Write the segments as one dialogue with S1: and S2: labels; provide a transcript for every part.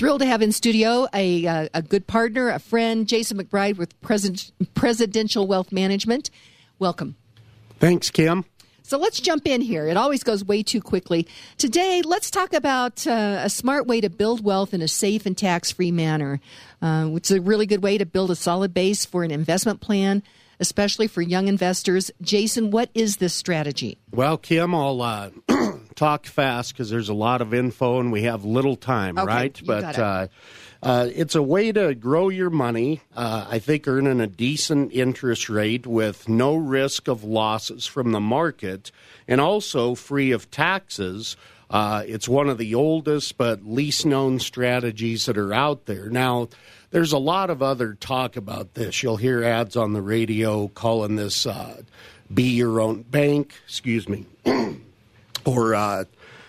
S1: Thrilled to have in studio a, uh, a good partner, a friend, Jason McBride with President, Presidential Wealth Management. Welcome.
S2: Thanks, Kim.
S1: So let's jump in here. It always goes way too quickly. Today, let's talk about uh, a smart way to build wealth in a safe and tax free manner, uh, which is a really good way to build a solid base for an investment plan, especially for young investors. Jason, what is this strategy?
S2: Well, Kim, I'll uh, talk fast because there's a lot of info and we have little time,
S1: Okay,
S2: right? but
S1: it.
S2: uh, uh, it's a way to grow your money. Uh, I think earning a decent interest rate with no risk of losses from the market and also free of taxes. Uh, it's one of the oldest but least known strategies that are out there. Now, there's a lot of other talk about this. You'll hear ads on the radio calling this uh, be your own bank, excuse me, or uh,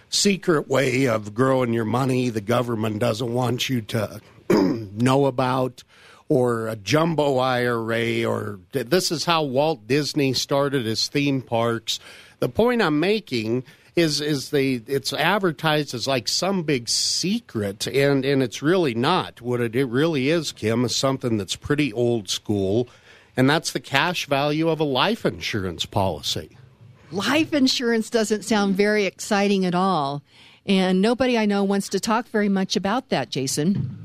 S2: secret way of growing your money the government doesn't want you to know about or a jumbo IRA or this is how Walt Disney started his theme parks. The point I'm making is is they it's advertised as like some big secret and and it's really not. What it, it really is, Kim, is something that's pretty old school and that's the cash value of a life insurance policy.
S1: Life insurance doesn't sound very exciting at all. And nobody I know wants to talk very much about that, Jason.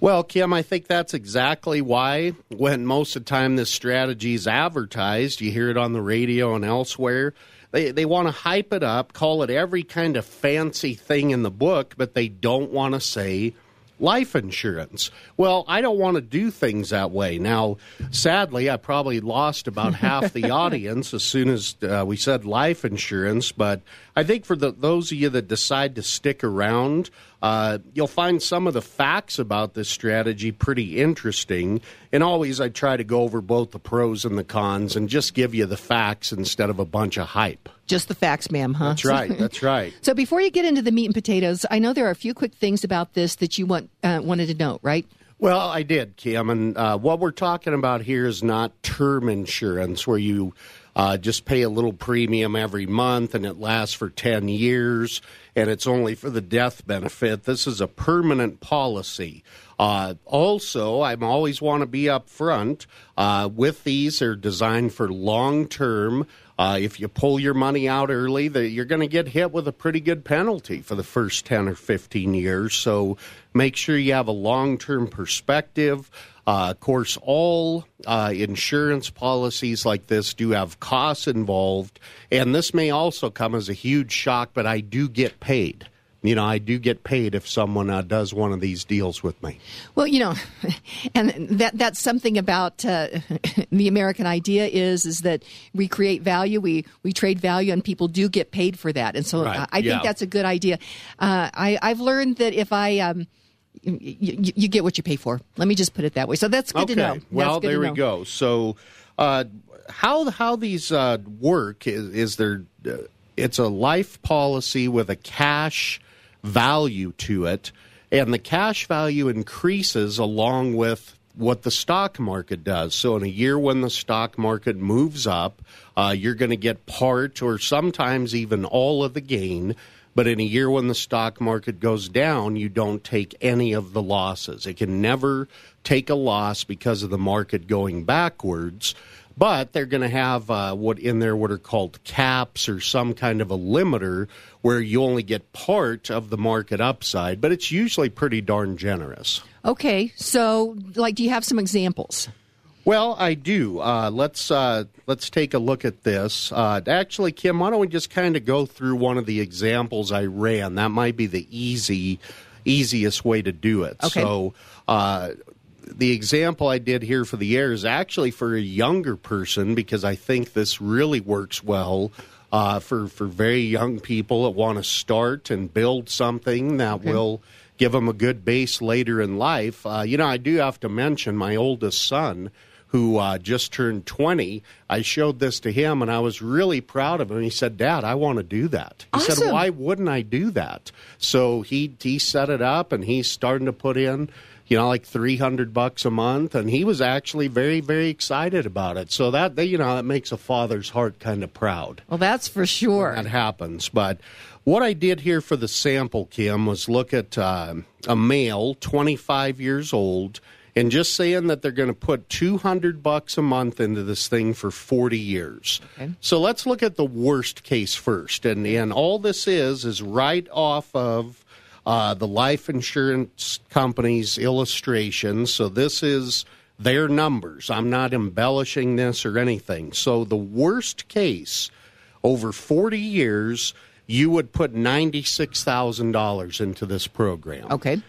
S2: Well, Kim, I think that's exactly why when most of the time this strategy is advertised, you hear it on the radio and elsewhere. They, they want to hype it up, call it every kind of fancy thing in the book, but they don't want to say life insurance. Well, I don't want to do things that way. Now, sadly, I probably lost about half the audience as soon as uh, we said life insurance, but I think for the, those of you that decide to stick around, uh, you'll find some of the facts about this strategy pretty interesting. And always, I try to go over both the pros and the cons and just give you the facts instead of a bunch of hype.
S1: Just the facts, ma'am, huh?
S2: That's right. That's right.
S1: So before you get into the meat and potatoes, I know there are a few quick things about this that you want uh, wanted to know, right?
S2: Well, I did, Kim. And uh, what we're talking about here is not term insurance where you uh, just pay a little premium every month and it lasts for 10 years and it's only for the death benefit. This is a permanent policy. Uh, also, I always want to be upfront. Uh, with these, they're designed for long term. Uh, if you pull your money out early, the, you're going to get hit with a pretty good penalty for the first 10 or 15 years. So make sure you have a long term perspective. Uh, of course, all uh, insurance policies like this do have costs involved, and this may also come as a huge shock, but I do get paid. You know, I do get paid if someone uh, does one of these deals with me.
S1: Well, you know, and that that's something about uh, the American idea is is that we create value, we we trade value, and people do get paid for that. And so
S2: Right,
S1: uh, I
S2: yeah.
S1: think that's a good idea. Uh, I I've learned that if I um, you, you, you get what you pay for. Let me just put it that way. So that's good
S2: okay.
S1: to know. That's
S2: Well, there we
S1: know.
S2: go. So, uh, how how these uh, work is, is there? Uh, it's a life policy with a cash value to it, and the cash value increases along with what the stock market does. So, in a year when the stock market moves up, uh, you're going to get part or sometimes even all of the gain. But in a year when the stock market goes down, you don't take any of the losses. It can never take a loss because of the market going backwards. But they're going to have uh, what in there what are called caps or some kind of a limiter where you only get part of the market upside. But it's usually pretty darn generous.
S1: Okay, so like, do you have some examples?
S2: Well, I do. Uh, let's uh, let's take a look at this. Uh, actually, Kim, why don't we just kind of go through one of the examples I ran? That might be the easy, easiest way to do it.
S1: Okay.
S2: So, uh, the example I did here for the air is actually for a younger person because I think this really works well. Uh, for for very young people that want to start and build something that will give them a good base later in life. Uh, you know, I do have to mention my oldest son, who uh, just turned 20. I showed this to him, and I was really proud of him. He said, "Dad, I want to do that." He said, "Why wouldn't I do that?" So he he set it up, and he's starting to put in. you know, like 300 bucks a month. And he was actually very, very excited about it. So that, you know, that makes a father's heart kind of proud.
S1: Well, that's for sure.
S2: That happens. But what I did here for the sample, Kim, was look at uh, a male, 25 years old, and just saying that they're going to put 200 bucks a month into this thing for 40 years. Okay. So let's look at the worst case first. And, and all this is, is right off of uh, the life insurance company's illustration. So this is their numbers. I'm not embellishing this or anything. So the worst case over 40 years, you would put $96,000 into this program.
S1: Okay.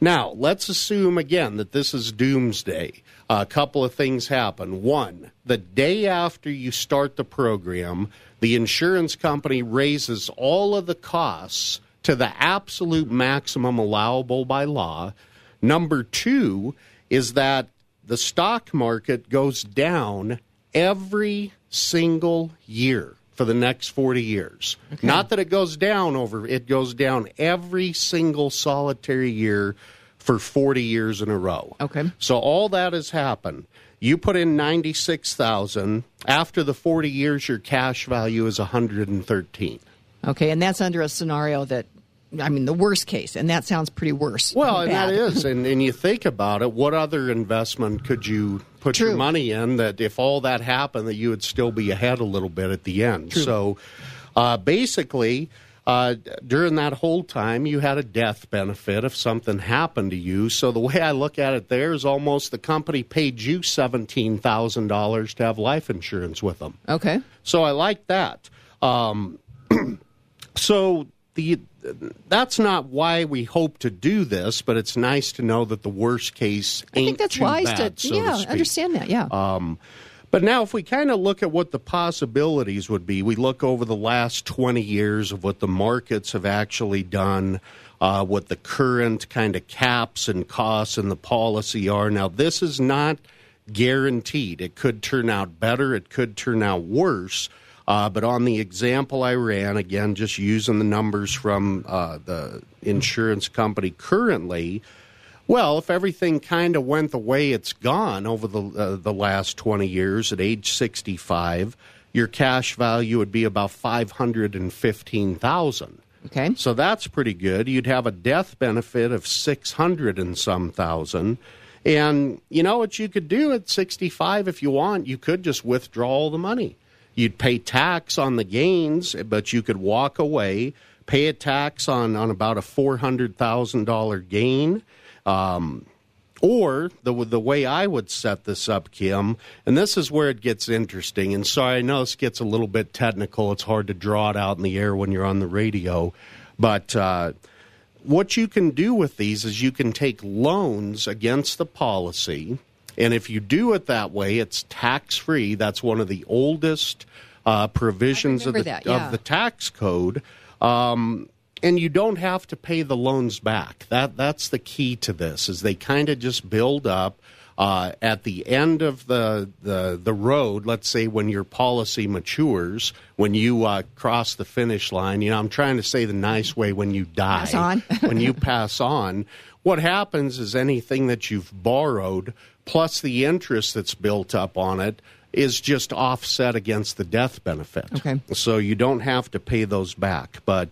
S2: Now, let's assume again that this is doomsday. A couple of things happen. One, the day after you start the program, the insurance company raises all of the costs to the absolute maximum allowable by law. Number two is that the stock market goes down every single year for the next 40 years. Okay. Not that it goes down over, it goes down every single solitary year for 40 years in a row.
S1: Okay.
S2: So all that has happened. You put in 96,000, after the 40 years your cash value is 113.
S1: Okay, and that's under a scenario that I mean, the worst case, and that sounds pretty worse.
S2: Well, and that is, and, and you think about it, what other investment could you put True. your money in that if all that happened, that you would still be ahead a little bit at the end?
S1: True.
S2: So uh, basically, uh, during that whole time, you had a death benefit if something happened to you. So the way I look at it there is almost the company paid you $17,000 to have life insurance with them.
S1: Okay.
S2: So I like that. Um, so the that's not why we hope to do this, but it's nice to know that the worst case I
S1: think that's wise
S2: bad,
S1: to
S2: so
S1: yeah
S2: to
S1: understand that yeah.
S2: Um, but now, if we kind of look at what the possibilities would be, we look over the last 20 years of what the markets have actually done, uh, what the current kind of caps and costs and the policy are. Now, this is not guaranteed. It could turn out better, it could turn out worse. Uh, but on the example I ran, again, just using the numbers from uh, the insurance company currently, well, if everything kind of went the way it's gone over the uh, the last 20 years at age 65, your cash value would be about 515,000.
S1: Okay.
S2: So that's pretty good. You'd have a death benefit of 600 and some thousand. And you know what you could do at 65 if you want? You could just withdraw all the money. You'd pay tax on the gains, but you could walk away, pay a tax on, on about a $400,000 gain. Um, or the the way I would set this up, Kim, and this is where it gets interesting. And sorry, I know this gets a little bit technical. It's hard to draw it out in the air when you're on the radio, but uh, what you can do with these is you can take loans against the policy and if you do it that way, it's tax free. That's one of the oldest uh, provisions of the,
S1: that, yeah.
S2: of the tax code. Um, and you don't have to pay the loans back. That that's the key to this. Is they kind of just build up. Uh, at the end of the, the the road, let's say when your policy matures, when you uh, cross the finish line, you know, I'm trying to say the nice way when you die,
S1: pass on.
S2: when you pass on, what happens is anything that you've borrowed plus the interest that's built up on it is just offset against the death benefit.
S1: Okay.
S2: So you don't have to pay those back. But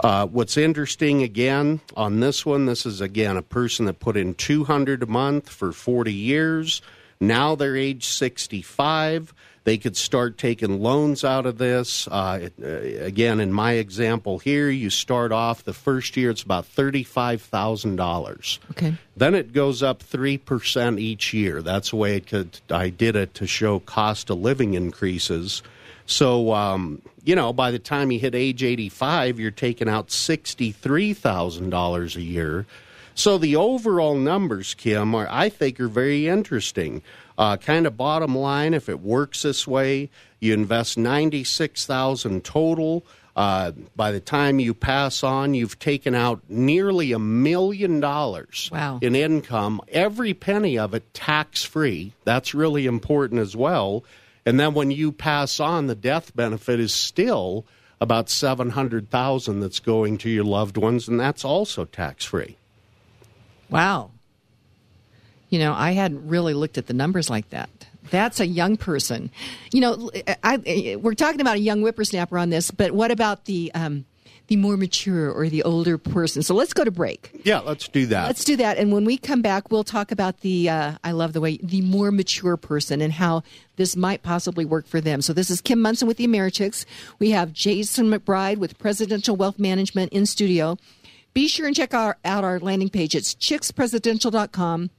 S2: uh, what's interesting again on this one, this is again a person that put in 200 a month for 40 years. Now they're age 65. They could start taking loans out of this. Uh, it, uh, again, in my example here, you start off the first year, it's about $35,000.
S1: Okay.
S2: Then it goes up 3% each year. That's the way it could, I did it to show cost of living increases. So, um, you know, by the time you hit age 85, you're taking out $63,000 a year. So the overall numbers, Kim, are, I think are very interesting. Uh, kind of bottom line, if it works this way, you invest ninety six thousand total. Uh, by the time you pass on, you've taken out nearly a million dollars
S1: wow.
S2: in income, every penny of it tax free. That's really important as well. And then when you pass on, the death benefit is still about seven hundred thousand that's going to your loved ones, and that's also tax free.
S1: Wow. You know, I hadn't really looked at the numbers like that. That's a young person. You know, I, I, we're talking about a young whippersnapper on this, but what about the um, the more mature or the older person? So let's go to break.
S2: Yeah, let's do that.
S1: Let's do that. And when we come back, we'll talk about the, uh, I love the way, the more mature person and how this might possibly work for them. So this is Kim Monson with the Americhicks. We have Jason McBride with Presidential Wealth Management in studio. Be sure and check our, out our landing page. It's chickspresidential.com.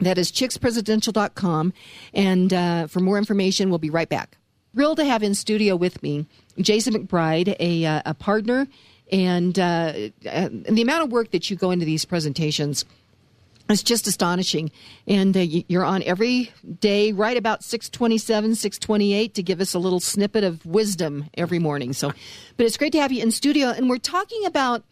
S1: That is chickspresidential.com. And uh, for more information, we'll be right back. Thrilled to have in studio with me Jason McBride, a, uh, a partner, and, uh, and the amount of work that you go into these presentations is just astonishing. And uh, you're on every day, right about 627, 628, to give us a little snippet of wisdom every morning. So, but it's great to have you in studio. And we're talking about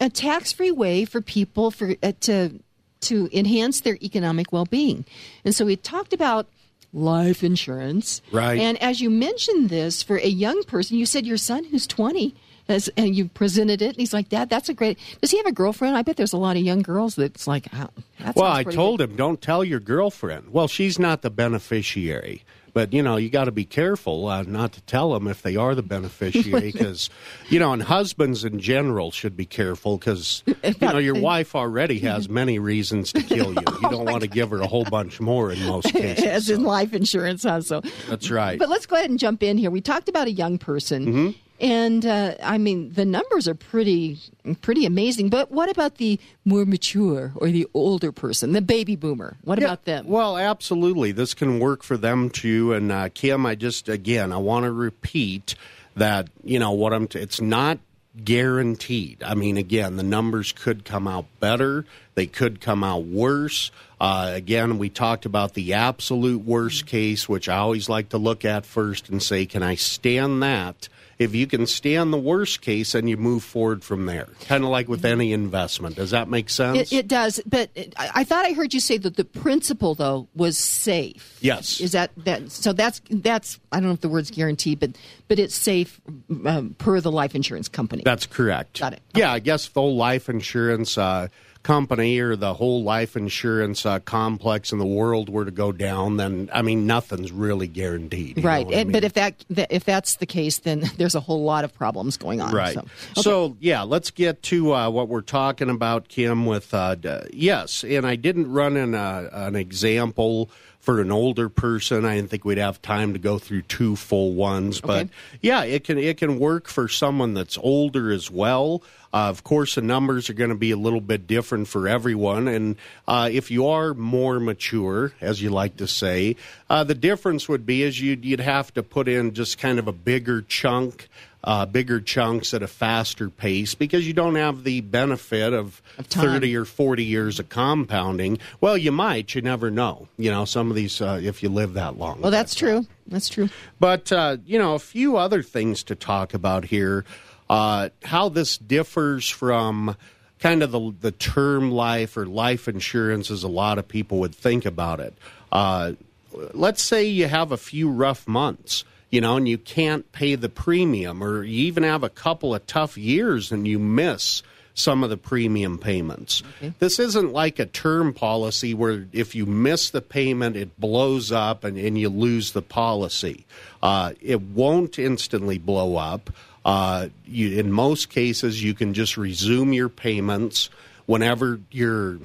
S1: a tax-free way for people for uh, to to enhance their economic well-being. And so we talked about life insurance.
S2: Right.
S1: And as you mentioned this for a young person, you said your son who's 20 as, and you presented it, and he's like, "Dad, that's a great." Does he have a girlfriend? I bet there's a lot of young girls that's like, oh, that
S2: well, I told
S1: good."
S2: him, don't tell your girlfriend. Well, she's not the beneficiary. But, you know, you got to be careful uh, not to tell them if they are the beneficiary because, you know, and husbands in general should be careful because, you know, your wife already has many reasons to kill you. You don't want to give her a whole bunch more in most cases.
S1: as in life insurance, also.
S2: That's right.
S1: But let's go ahead and jump in here. We talked about a young person,
S2: Mm-hmm.
S1: And uh, I mean the numbers are pretty pretty amazing. But what about the more mature or the older person, the baby boomer? What
S2: Yeah,
S1: about them?
S2: Well, absolutely. This can work for them too. And uh, Kim, I just again, I want to repeat that you know what I'm. T- it's not guaranteed. I mean, again, the numbers could come out better. They could come out worse. Uh, again, we talked about the absolute worst case, which I always like to look at first and say, can I stand that? If you can stand the worst case, and you move forward from there. Kind of like with any investment. Does that make sense?
S1: It, it does, but it, I, thought I heard you say that the principle though was safe.
S2: Yes.
S1: is that that? So that's that's I don't know if the word's guaranteed, but but it's safe um, per the life insurance company.
S2: That's correct.
S1: Got it.
S2: Yeah, I guess whole life insurance uh, company or the whole life insurance uh, complex in the world were to go down, then I mean nothing's really guaranteed.
S1: right,
S2: I mean?
S1: but if that, that if that's the case, then there's a whole lot of problems going on.
S2: Right.
S1: So,
S2: So, yeah, let's get to uh, what we're talking about, Kim. With uh, yes, and I didn't run an an example for an older person. I didn't think we'd have time to go through two full ones, but
S1: Okay.
S2: yeah, it can it can work for someone that's older as well. Uh, of course, the numbers are going to be a little bit different for everyone, and uh, if you are more mature, as you like to say, uh, the difference would be is you'd you'd have to put in just kind of a bigger chunk uh, bigger chunks at a faster pace because you don't have the benefit of,
S1: Of
S2: 30 or 40 years of compounding. Well, you might, you never know. You know, some of these, uh, if you live that long.
S1: well, that's true. That's true.
S2: But, uh, you know, a few other things to talk about here. Uh, how this differs from kind of the, the term life or life insurance as a lot of people would think about it. Uh, let's say you have a few rough months, you know, and you can't pay the premium, or you even have a couple of tough years and you miss some of the premium payments. This isn't like a term policy where if you miss the payment, it blows up and, and you lose the policy. Uh, it won't instantly blow up. Uh, you, in most cases, you can just resume your payments whenever you're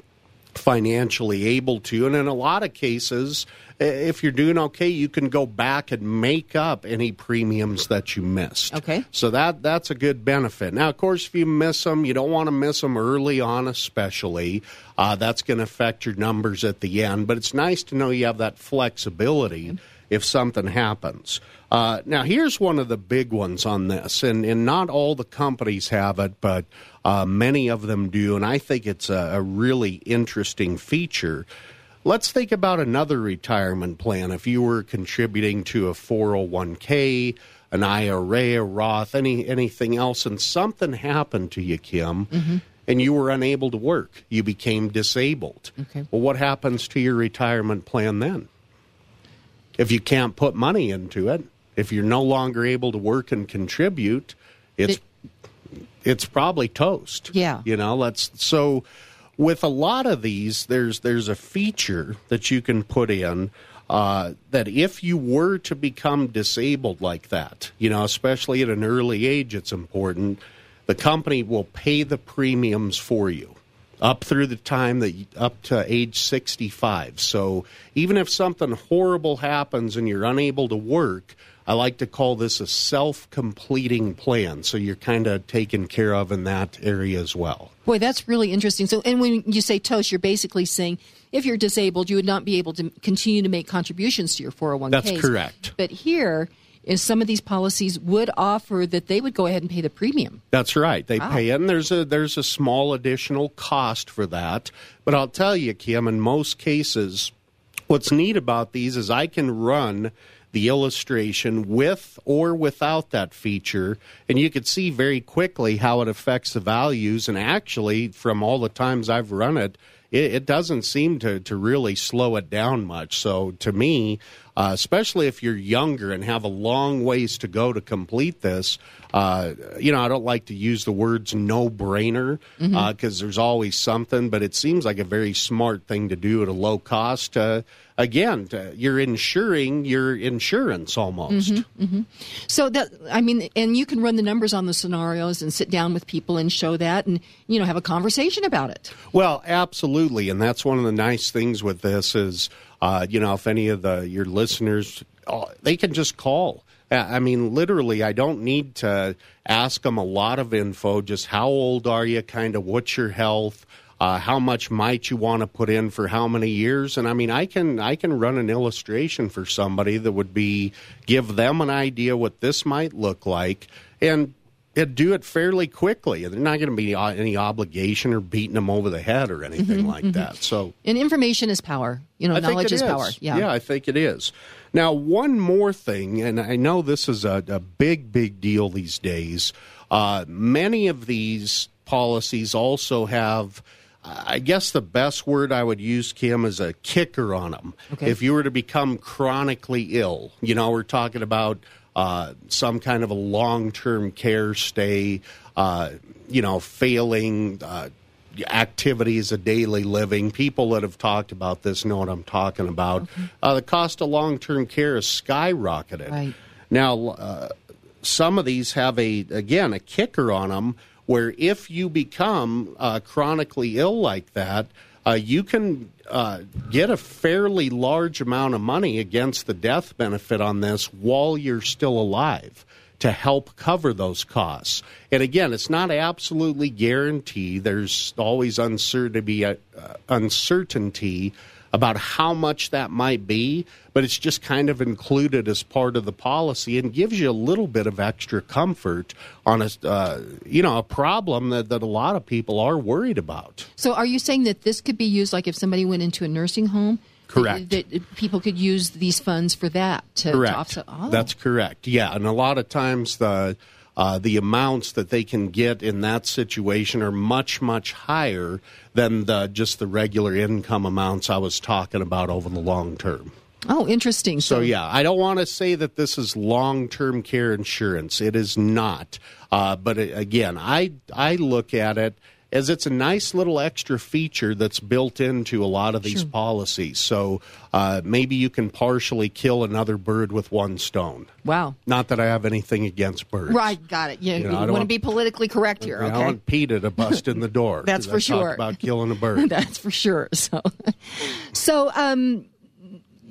S2: financially able to. And in a lot of cases, if you're doing okay, you can go back and make up any premiums that you missed.
S1: Okay.
S2: So that that's a good benefit. Now, of course, if you miss them, you don't want to miss them early on, especially. Uh, that's going to affect your numbers at the end. But it's nice to know you have that flexibility if something happens. Uh, now, here's one of the big ones on this, and, and not all the companies have it, but uh, many of them do, and I think it's a, a really interesting feature. Let's think about another retirement plan. If you were contributing to a 401k, an IRA, a Roth, any anything else, and something happened to you, Kim, and you were unable to work, you became disabled.
S1: Okay.
S2: Well, what happens to your retirement plan then? If you can't put money into it, if you're no longer able to work and contribute, it's
S1: It-
S2: it's probably toast.
S1: Yeah.
S2: You know, let's so with a lot of these, there's there's a feature that you can put in uh, that if you were to become disabled like that, you know, especially at an early age, it's important. The company will pay the premiums for you up through the time that you, up to age 65. So even if something horrible happens and you're unable to work, I like to call this a self completing plan. So you're kind of taken care of in that area as well.
S1: Boy, that's really interesting. So, and when you say toast, you're basically saying if you're disabled, you would not be able to continue to make contributions to your 401k.
S2: That's correct.
S1: But here, is some of these policies would offer that they would go ahead and pay the premium.
S2: That's right. They wow. pay it, and there's a there's a small additional cost for that. But I'll tell you, Kim, in most cases, what's neat about these is I can run the illustration with or without that feature. And you could see very quickly how it affects the values. And actually, from all the times I've run it, it, it doesn't seem to, to really slow it down much. So to me, uh, especially if you're younger and have a long ways to go to complete this. Uh, you know, I don't like to use the words no brainer because mm-hmm. uh, there's always something, but it seems like a very smart thing to do at a low cost. Uh, again, you're insuring your insurance almost.
S1: Mm-hmm, mm-hmm. So that I mean, and you can run the numbers on the scenarios and sit down with people and show that, and you know, have a conversation about it.
S2: Well, absolutely, and that's one of the nice things with this is, uh, you know, if any of the your listeners, uh, they can just call. I mean, literally, I don't need to ask them a lot of info. Just how old are you? Kind of what's your health? Uh, how much might you want to put in for how many years and i mean i can i can run an illustration for somebody that would be give them an idea what this might look like and do it fairly quickly. They're not going to be any obligation or beating them over the head or anything mm-hmm, like mm-hmm. that. So,
S1: and information is power. You know, I knowledge is, is, power. Yeah,
S2: yeah, I think it is. Now, one more thing, and I know this is a, a big, big deal these days. Uh, many of these policies also have I guess the best word I would use, Kim, is a kicker on them. Okay. If you were to become chronically ill, you know, we're talking about uh, some kind of a long term care stay, uh, you know, failing uh, activities of daily living. People that have talked about this know what I'm talking about. Okay. Uh, the cost of long term care is skyrocketed. Right. Now, uh, some of these have a, again, a kicker on them where if you become uh, chronically ill like that, uh, you can uh, get a fairly large amount of money against the death benefit on this while you're still alive to help cover those costs. And again, it's not absolutely guaranteed. There's always uncertainty, uh, uncertainty about how much that might be, but it's just kind of included as part of the policy and gives you a little bit of extra comfort on a uh, you know a problem that, that a lot of people are worried about.
S1: So, are you saying that this could be used like if somebody went into a nursing home?
S2: Correct.
S1: That, that people could use these funds for that to,
S2: correct.
S1: To offset.
S2: Oh. That's correct. Yeah, and a lot of times the uh, the amounts that they can get in that situation are much, much higher than the, just the regular income amounts I was talking about over the long term.
S1: Oh, interesting.
S2: So, so yeah, I don't want to say that this is long-term care insurance. It is not. Uh, but it, uh, again, I I look at it as it's a nice little extra feature that's built into a lot of these sure. policies. So uh, maybe you can partially kill another bird with one stone.
S1: Wow.
S2: Not that I have anything against birds.
S1: Right, got it. You, you, know, you want, want to be politically correct here, okay?
S2: I want PETA to bust in the door.
S1: That's for
S2: I
S1: sure.
S2: about killing a bird.
S1: That's for sure. So, so um,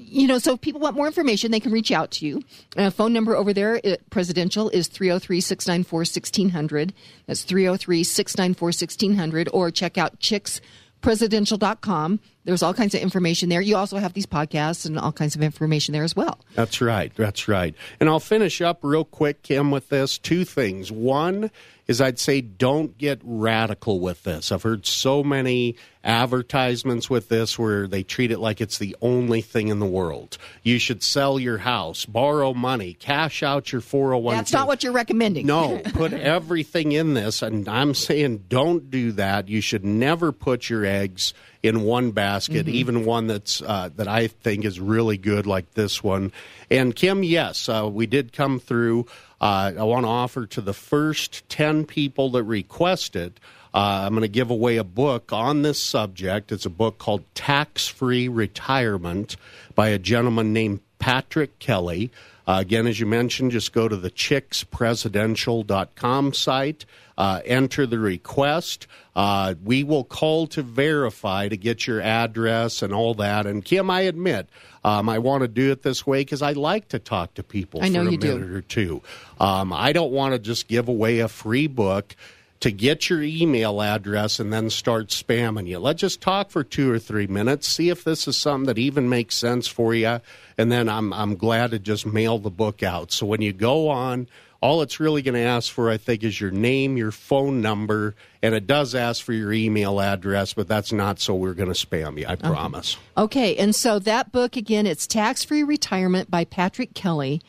S1: you know, so if people want more information, they can reach out to you. Uh, phone number over there, at presidential, is 303 694 1600. That's 303 694 1600. Or check out chickspresidential.com. There's all kinds of information there. You also have these podcasts and all kinds of information there as well.
S2: That's right. That's right. And I'll finish up real quick, Kim, with this. Two things. One is I'd say don't get radical with this. I've heard so many advertisements with this where they treat it like it's the only thing in the world. You should sell your house, borrow money, cash out your 401k.
S1: That's not what you're recommending.
S2: No, put everything in this. And I'm saying don't do that. You should never put your eggs in one basket, mm-hmm. even one that's uh, that I think is really good, like this one. And Kim, yes, uh, we did come through. Uh, I want to offer to the first ten people that requested Uh, I'm going to give away a book on this subject. It's a book called Tax Free Retirement by a gentleman named Patrick Kelly. Uh, again, as you mentioned, just go to the chickspresidential.com site, uh, enter the request. Uh, we will call to verify to get your address and all that. And Kim, I admit, um, I want to do it this way because I like to talk to people
S1: I know
S2: for a
S1: you do.
S2: or two. Um, I don't want to just give away a free book to get your email address and then start spamming you. Let's just talk for two or three minutes, see if this is something that even makes sense for you, and then I'm I'm glad to just mail the book out. So when you go on, all it's really going to ask for, I think, is your name, your phone number, and it does ask for your email address, but that's not so we're going to spam you. I promise.
S1: Okay, and so that book again, it's Tax Free Retirement by Patrick Kelly.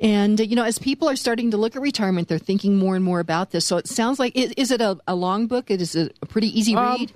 S1: And you know, as people are starting to look at retirement, they're thinking more and more about this. So it sounds like is, it a, a long book? It is a, a pretty easy
S2: Um,
S1: read.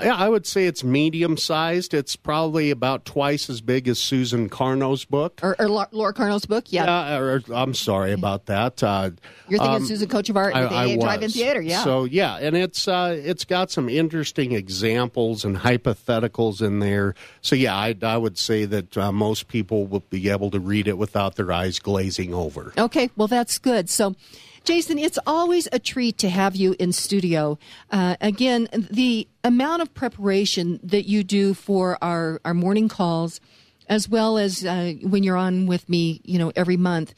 S2: Yeah, I would say it's medium sized. It's probably about twice as big as Susan Carno's book.
S1: or, or Laura Carno's book, yeah.
S2: Uh, or, I'm sorry about that. Uh,
S1: You're thinking
S2: um,
S1: Susan Coach of Art and the
S2: I
S1: Drive-In. Theater, yeah.
S2: So yeah, and it's uh, it's got some interesting examples and hypotheticals in there. So yeah, I, I would say that uh, most people will be able to read it without their eyes glazing over.
S1: Okay, well, that's good. So, Jason, it's always a treat to have you in studio. Uh, again, the amount of preparation that you do for our, our morning calls, as well as uh, when you're on with me, you know, every month,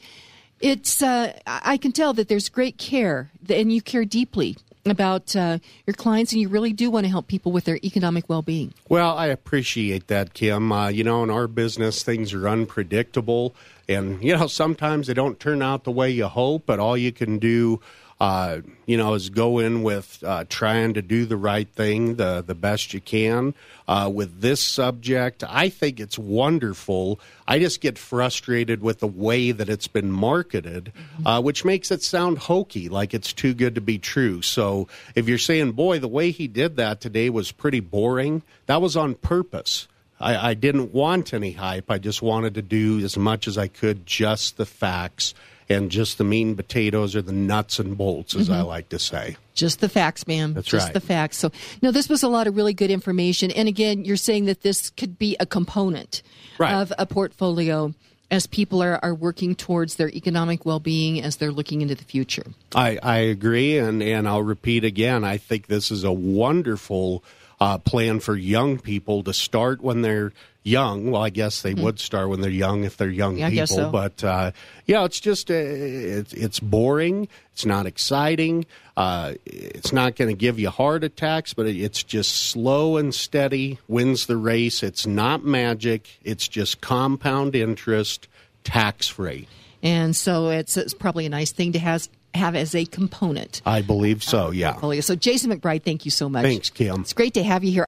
S1: it's uh, I can tell that there's great care, and you care deeply about uh, your clients, and you really do want to help people with their economic well-being.
S2: Well, I appreciate that, Kim. Uh, you know, in our business, things are unpredictable. And, you know, sometimes they don't turn out the way you hope, but all you can do, uh, you know, is go in with uh, trying to do the right thing the, the best you can. Uh, with this subject, I think it's wonderful. I just get frustrated with the way that it's been marketed, uh, which makes it sound hokey, like it's too good to be true. So if you're saying, boy, the way he did that today was pretty boring, that was on purpose. I, I didn't want any hype. I just wanted to do as much as I could, just the facts and just the meat and potatoes or the nuts and bolts, as I mm-hmm. like to say.
S1: Just the facts, ma'am.
S2: That's
S1: Just
S2: right.
S1: the facts. So, no, this was a lot of really good information. And again, you're saying that this could be a component
S2: Right.
S1: of a portfolio as people are, are working towards their economic well being as they're looking into the future.
S2: I, I agree, and, and I'll repeat again. I think this is a wonderful uh, plan for young people to start when they're young. Well, I guess they would start when they're young if they're young
S1: Hmm. Yeah,
S2: people.
S1: so.
S2: But uh, yeah, it's just uh, it's it's boring. It's not exciting. Uh, it's not going to give you heart attacks, but it's just slow and steady wins the race. It's not magic. It's just compound interest, tax free.
S1: And so it's, it's probably a nice thing to has, have as a component.
S2: I believe so. Yeah.
S1: So, Jason McBride, thank you so much.
S2: Thanks, Kim.
S1: It's great to have you here.